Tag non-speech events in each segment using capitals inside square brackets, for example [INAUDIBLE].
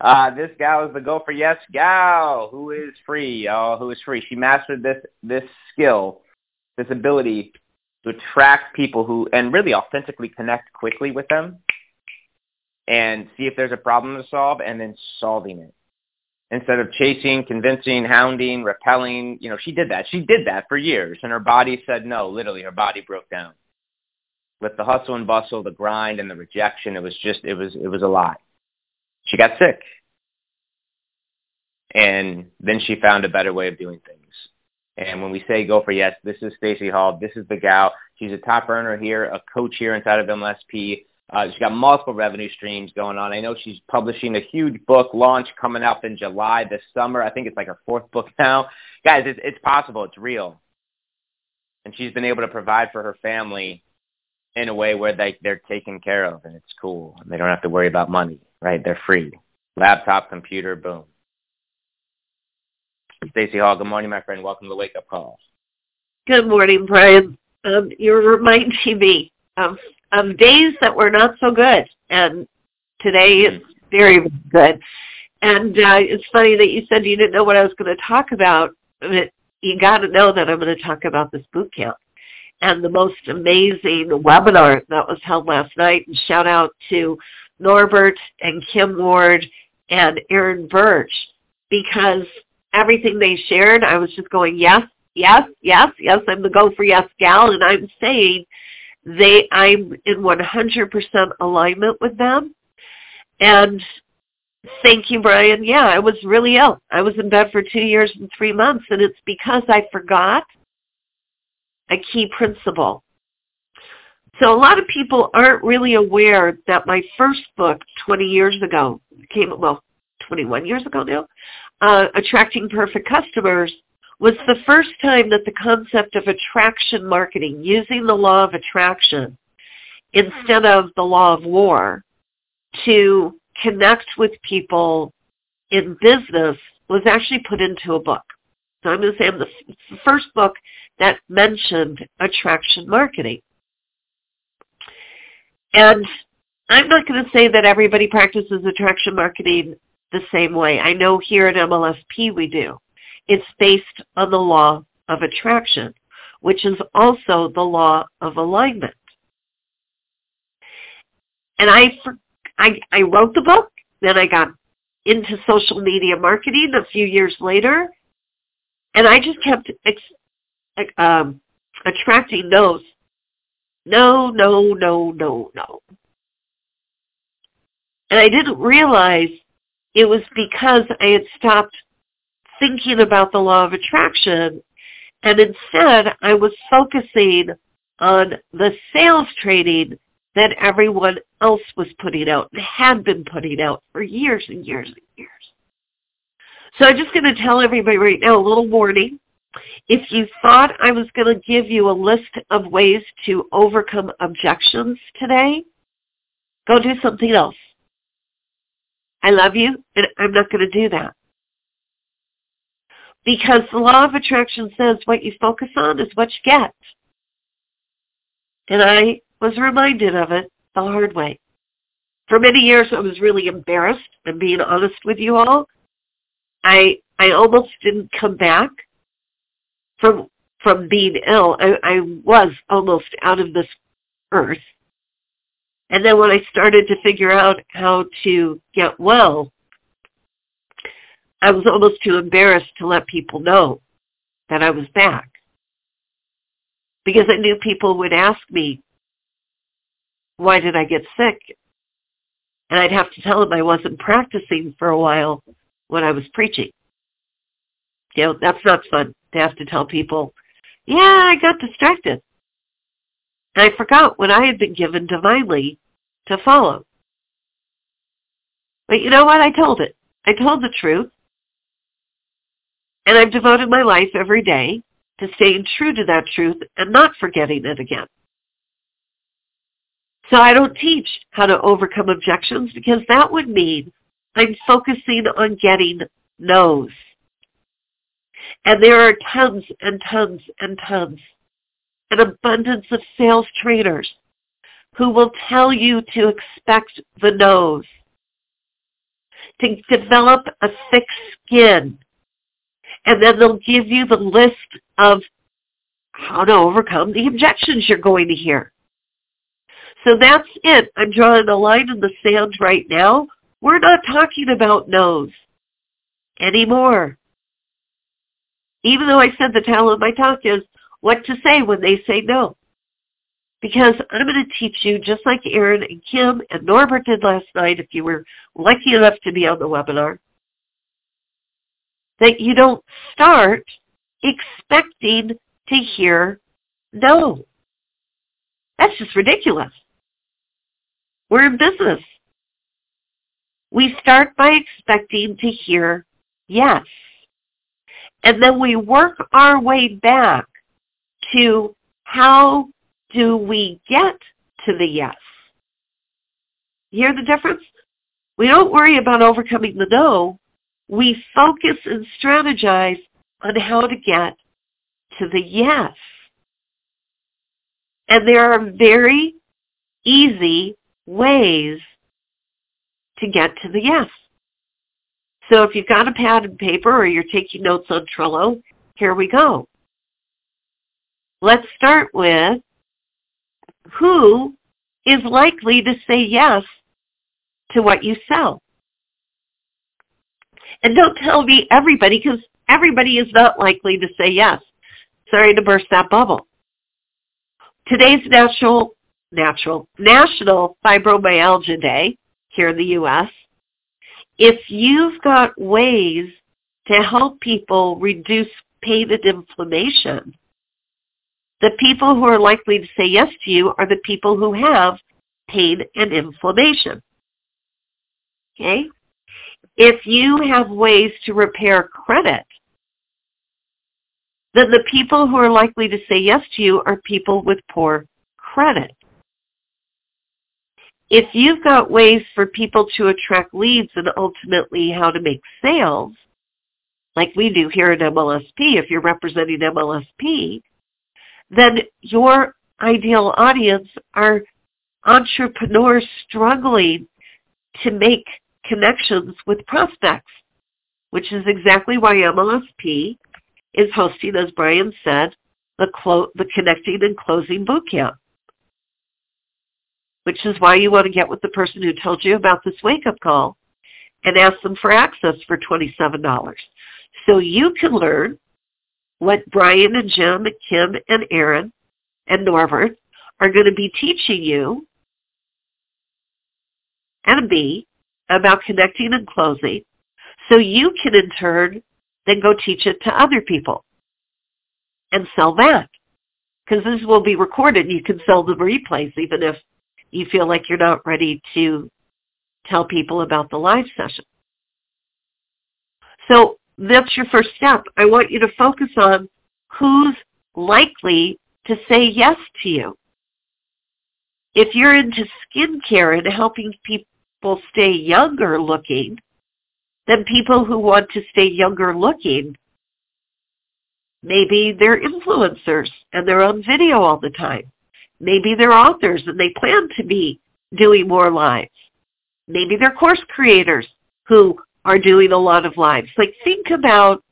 Uh, this gal is the Go for Yes gal who is free, y'all, who is free. She mastered this this skill, this ability to attract people who and really authentically connect quickly with them and see if there's a problem to solve and then solving it. Instead of chasing, convincing, hounding, repelling, you know, she did that. She did that for years and her body said no, literally her body broke down. With the hustle and bustle, the grind and the rejection, it was just it was it was a lot she got sick. And then she found a better way of doing things. And when we say go for yes, this is Stacey Hall. This is the gal. She's a top earner here, a coach here inside of MLSP. Uh, she's got multiple revenue streams going on. I know she's publishing a huge book launch coming up in July this summer. I think it's like her fourth book now. Guys, it's, it's possible. It's real. And she's been able to provide for her family in a way where they, they're taken care of and it's cool. And they don't have to worry about money right? They're free. Laptop, computer, boom. Stacey Hall, good morning, my friend. Welcome to the Wake Up Call. Good morning, Brian. Um, you're reminding [LAUGHS] me of of days that were not so good, and today is very, very good. And uh, it's funny that you said you didn't know what I was going to talk about, but you got to know that I'm going to talk about this boot camp and the most amazing webinar that was held last night. And shout out to Norbert and Kim Ward and Aaron Birch because everything they shared, I was just going, yes, yes, yes, yes, I'm the go for yes gal. And I'm saying they, I'm in 100% alignment with them. And thank you, Brian. Yeah, I was really ill. I was in bed for two years and three months. And it's because I forgot a key principle. So a lot of people aren't really aware that my first book 20 years ago came, well, 21 years ago now, uh, Attracting Perfect Customers, was the first time that the concept of attraction marketing, using the law of attraction instead of the law of war to connect with people in business was actually put into a book. So I'm going to say I'm the first book that mentioned attraction marketing. And I'm not going to say that everybody practices attraction marketing the same way. I know here at MLSP we do. It's based on the law of attraction, which is also the law of alignment. And I, I, I wrote the book, then I got into social media marketing a few years later, and I just kept ex, um, attracting those no, no, no, no, no. And I didn't realize it was because I had stopped thinking about the law of attraction and instead I was focusing on the sales training that everyone else was putting out and had been putting out for years and years and years. So I'm just going to tell everybody right now a little warning. If you thought I was going to give you a list of ways to overcome objections today, go do something else. I love you, and I'm not going to do that. Because the law of attraction says what you focus on is what you get. And I was reminded of it the hard way. For many years I was really embarrassed, and being honest with you all. I I almost didn't come back from from being ill. I, I was almost out of this earth. And then when I started to figure out how to get well, I was almost too embarrassed to let people know that I was back. Because I knew people would ask me, why did I get sick? And I'd have to tell them I wasn't practicing for a while when I was preaching. You know, that's not fun to have to tell people, yeah, I got distracted. And I forgot what I had been given divinely to follow. But you know what? I told it. I told the truth. And I've devoted my life every day to staying true to that truth and not forgetting it again. So I don't teach how to overcome objections because that would mean I'm focusing on getting no's. And there are tons and tons and tons, an abundance of sales trainers who will tell you to expect the no's, to develop a thick skin, and then they'll give you the list of how to overcome the objections you're going to hear. So that's it. I'm drawing a line in the sand right now. We're not talking about no's anymore. Even though I said the title of my talk is what to say when they say no. Because I'm going to teach you just like Aaron and Kim and Norbert did last night if you were lucky enough to be on the webinar, that you don't start expecting to hear no. That's just ridiculous. We're in business. We start by expecting to hear yes. And then we work our way back to how do we get to the yes? Hear the difference? We don't worry about overcoming the no. We focus and strategize on how to get to the yes. And there are very easy ways to get to the yes. So if you've got a pad and paper or you're taking notes on Trello, here we go. Let's start with who is likely to say yes to what you sell. And don't tell me everybody because everybody is not likely to say yes. Sorry to burst that bubble. Today's natural, natural, National Fibromyalgia Day here in the U.S. If you've got ways to help people reduce pain and inflammation, the people who are likely to say yes to you are the people who have pain and inflammation. Okay? If you have ways to repair credit, then the people who are likely to say yes to you are people with poor credit. If you've got ways for people to attract leads and ultimately how to make sales, like we do here at MLSP, if you're representing MLSP, then your ideal audience are entrepreneurs struggling to make connections with prospects, which is exactly why MLSP is hosting, as Brian said, the, clo- the Connecting and Closing Bootcamp, which is why you want to get with the person who told you about this wake-up call and ask them for access for $27. So you can learn what Brian and Jim and Kim and Aaron and Norbert are going to be teaching you and me about connecting and closing so you can in turn then go teach it to other people and sell that. Because this will be recorded. And you can sell the replays even if you feel like you're not ready to tell people about the live session. So that's your first step. I want you to focus on who's likely to say yes to you. If you're into skincare and helping people stay younger looking, then people who want to stay younger looking, maybe they're influencers and they're on video all the time. Maybe they're authors and they plan to be doing more lives. Maybe they're course creators who are doing a lot of lives. Like think about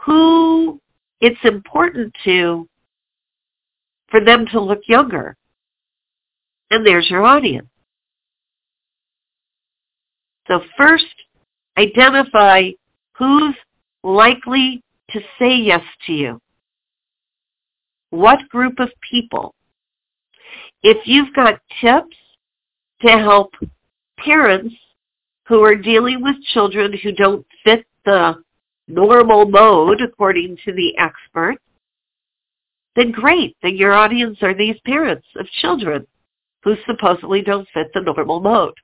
who it's important to for them to look younger. And there's your audience. So first, identify who's likely to say yes to you. What group of people? If you've got tips to help parents who are dealing with children who don't fit the normal mode according to the expert, then great. Then your audience are these parents of children who supposedly don't fit the normal mode.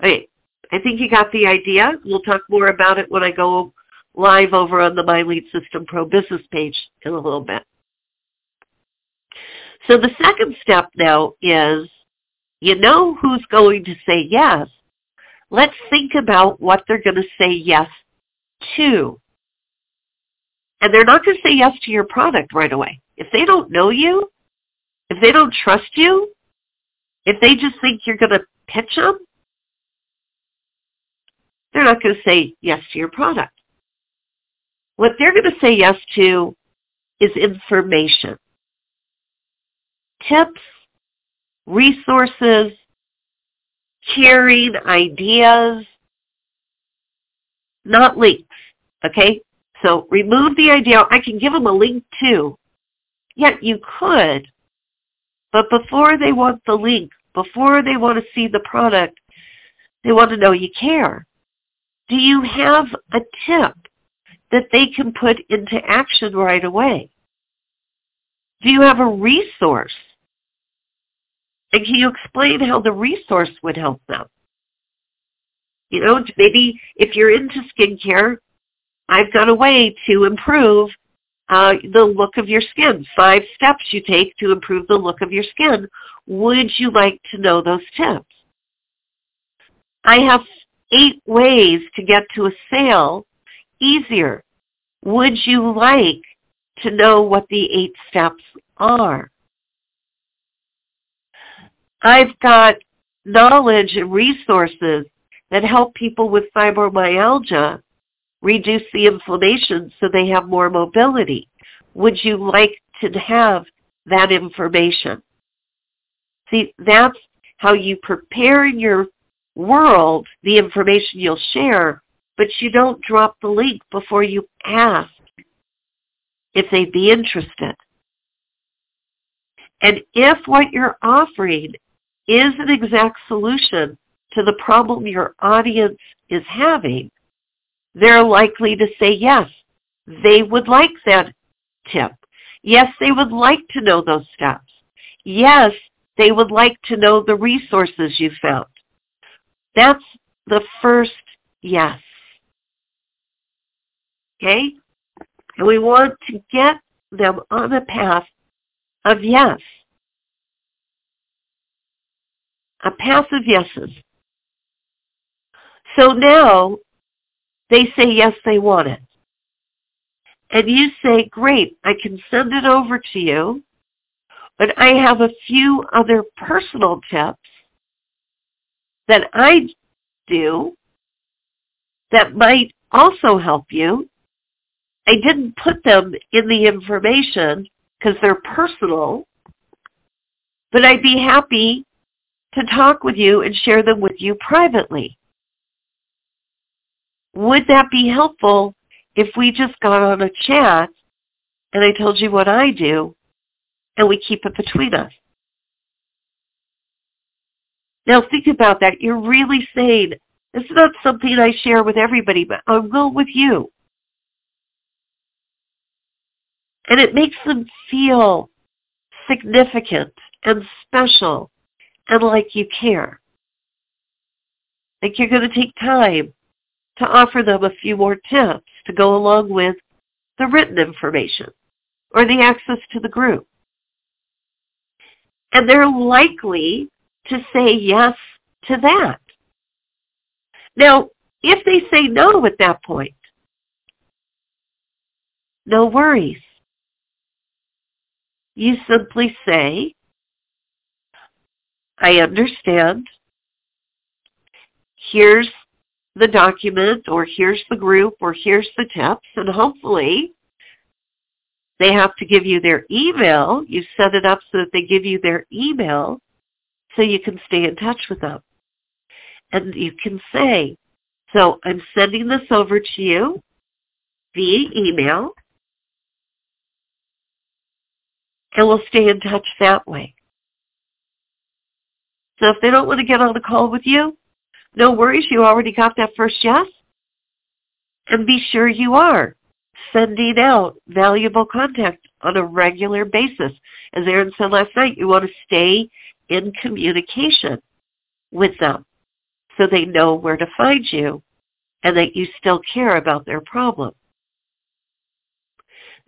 I, I think you got the idea. We'll talk more about it when I go live over on the My Lead System Pro business page in a little bit. So the second step now is, you know who's going to say yes. Let's think about what they're going to say yes to. And they're not going to say yes to your product right away. If they don't know you, if they don't trust you, if they just think you're going to pitch them, they're not going to say yes to your product. What they're going to say yes to is information. Tips, resources, sharing ideas, not links. Okay? So remove the idea. I can give them a link too. Yet you could. But before they want the link, before they want to see the product, they want to know you care. Do you have a tip that they can put into action right away? Do you have a resource? And can you explain how the resource would help them? You know, maybe if you're into skincare, I've got a way to improve uh, the look of your skin. Five steps you take to improve the look of your skin. Would you like to know those tips? I have eight ways to get to a sale easier. Would you like to know what the eight steps are? I've got knowledge and resources that help people with fibromyalgia reduce the inflammation so they have more mobility. Would you like to have that information? See, that's how you prepare in your world the information you'll share, but you don't drop the link before you ask if they'd be interested. And if what you're offering is an exact solution to the problem your audience is having, they're likely to say yes. They would like that tip. Yes, they would like to know those steps. Yes, they would like to know the resources you found. That's the first yes. Okay? And we want to get them on a path of yes. A of yeses. So now they say yes, they want it. And you say, great, I can send it over to you, but I have a few other personal tips that I do that might also help you. I didn't put them in the information because they're personal, but I'd be happy to talk with you and share them with you privately would that be helpful if we just got on a chat and I told you what I do and we keep it between us? Now think about that. You're really saying, this is not something I share with everybody, but I will with you. And it makes them feel significant and special and like you care. Like you're going to take time to offer them a few more tips to go along with the written information or the access to the group. And they're likely to say yes to that. Now, if they say no at that point, no worries. You simply say, I understand. Here's the document or here's the group or here's the tips and hopefully they have to give you their email. You set it up so that they give you their email so you can stay in touch with them. And you can say, so I'm sending this over to you via email and we'll stay in touch that way. So if they don't want to get on the call with you, no worries, you already got that first yes. And be sure you are sending out valuable content on a regular basis. As Aaron said last night, you want to stay in communication with them so they know where to find you and that you still care about their problem.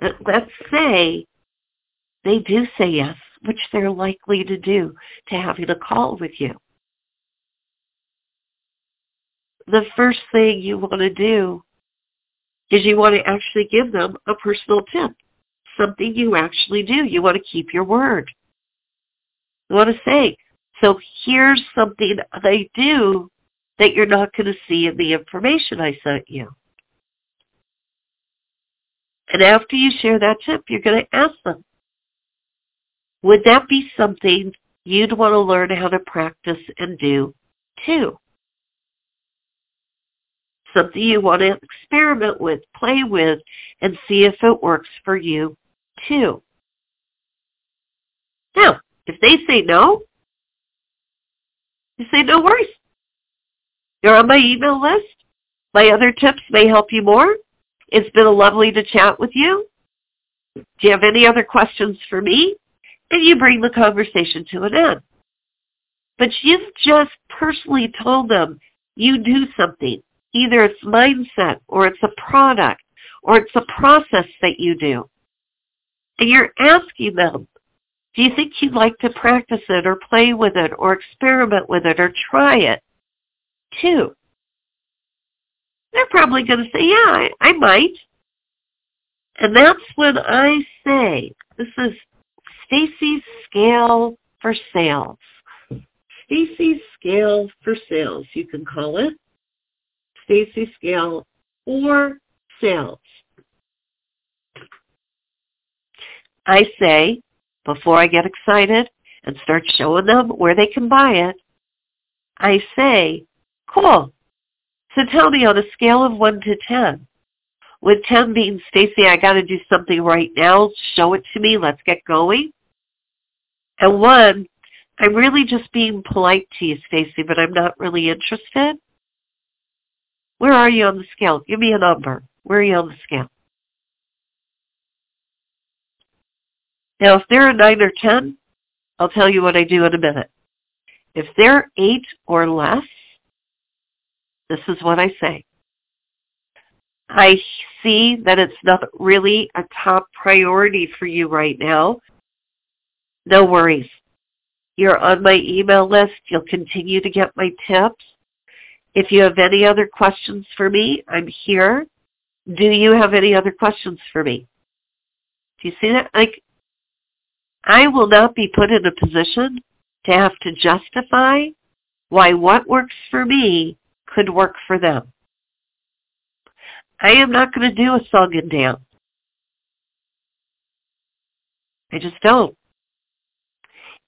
let's say they do say yes, which they're likely to do to having a call with you. The first thing you want to do is you want to actually give them a personal tip, something you actually do. You want to keep your word. You want to say, so here's something I do that you're not going to see in the information I sent you. And after you share that tip, you're going to ask them, would that be something you'd want to learn how to practice and do too? Something you want to experiment with, play with, and see if it works for you too. Now, if they say no, you say no worries. You're on my email list. My other tips may help you more. It's been lovely to chat with you. Do you have any other questions for me? And you bring the conversation to an end. But you've just personally told them you do something. Either it's mindset or it's a product or it's a process that you do. And you're asking them, do you think you'd like to practice it or play with it or experiment with it or try it too? They're probably going to say, yeah, I, I might. And that's when I say, this is Stacey's Scale for Sales. Stacey's Scale for Sales, you can call it. Stacey's Scale for Sales. I say, before I get excited and start showing them where they can buy it, I say, cool, so tell me on a scale of 1 to 10, with 10 being, Stacey, I got to do something right now. Show it to me. Let's get going. And 1, I'm really just being polite to you, Stacey, but I'm not really interested. Where are you on the scale? Give me a number. Where are you on the scale? Now, if they're a 9 or 10, I'll tell you what I do in a minute. If they're 8 or less, this is what I say. I see that it's not really a top priority for you right now. No worries. You're on my email list. You'll continue to get my tips. If you have any other questions for me, I'm here. Do you have any other questions for me? Do you see that? Like, I will not be put in a position to have to justify why what works for me could work for them. I am not going to do a song and dance. I just don't.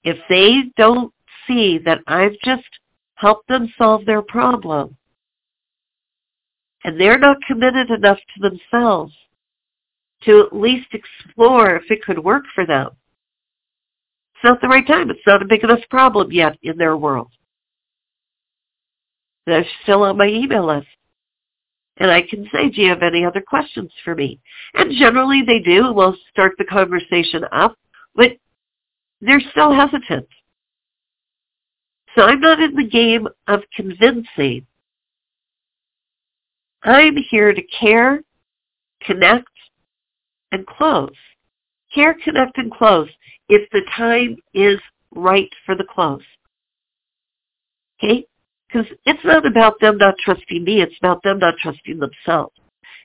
If they don't see that I've just helped them solve their problem, and they're not committed enough to themselves to at least explore if it could work for them, it's not the right time. It's not a big enough problem yet in their world. They're still on my email list. And I can say, do you have any other questions for me? And generally they do. We'll start the conversation up, but they're still hesitant. So I'm not in the game of convincing. I'm here to care, connect, and close. Care, connect, and close if the time is right for the close. Okay? Because it's not about them not trusting me. It's about them not trusting themselves.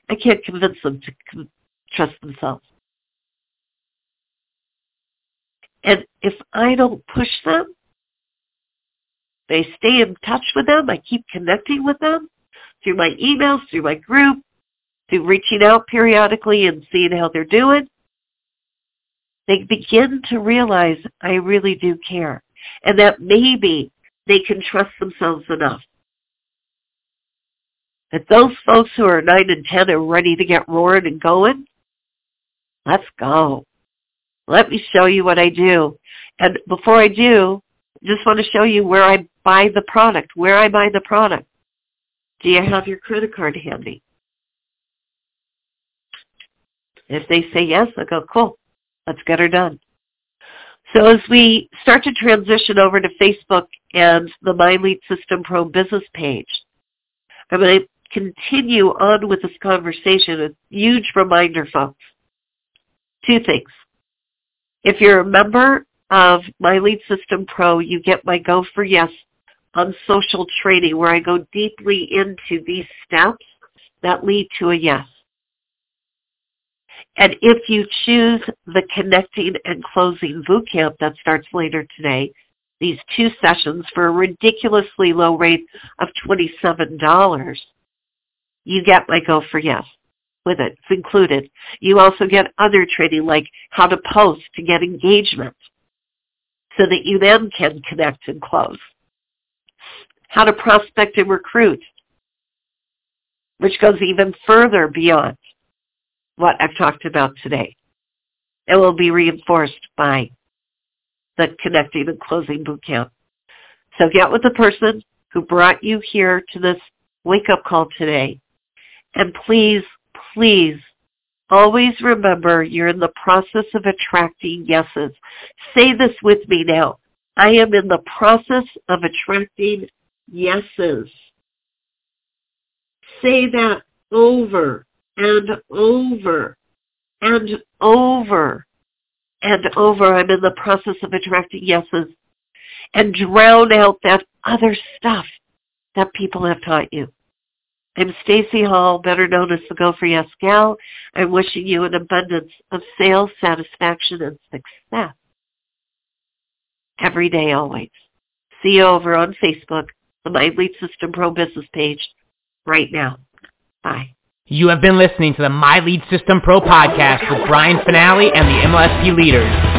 I can't convince them to trust themselves. And if I don't push them, they stay in touch with them. I keep connecting with them through my emails, through my group, through reaching out periodically and seeing how they're doing. They begin to realize I really do care. And that maybe they can trust themselves enough. That those folks who are 9 and 10 are ready to get roaring and going, let's go. Let me show you what I do. And before I do, just want to show you where I buy the product, where I buy the product. Do you have your credit card handy? If they say yes, I go, cool, let's get her done. So as we start to transition over to Facebook and the My Lead System Pro business page, I'm going to continue on with this conversation. A huge reminder, folks. Two things. If you're a member of my Lead System Pro, you get my Go for Yes on social training where I go deeply into these steps that lead to a yes. And if you choose the connecting and closing bootcamp that starts later today, these two sessions for a ridiculously low rate of $27, you get my Go for Yes with it. It's included. You also get other training like how to post to get engagement so that you then can connect and close. How to prospect and recruit, which goes even further beyond what I've talked about today. It will be reinforced by the connecting and closing bootcamp. So get with the person who brought you here to this wake up call today. And please, please always remember you're in the process of attracting yeses. Say this with me now. I am in the process of attracting yeses. Say that over and over and over and over. I'm in the process of attracting yeses and drown out that other stuff that people have taught you. I'm Stacey Hall, better known as the Go for Yes Gal. I'm wishing you an abundance of sales, satisfaction, and success every day, always. See you over on Facebook, the My Lead System Pro Business page, right now. Bye. You have been listening to the My Lead System Pro podcast with Brian Fanale and the MLSP leaders.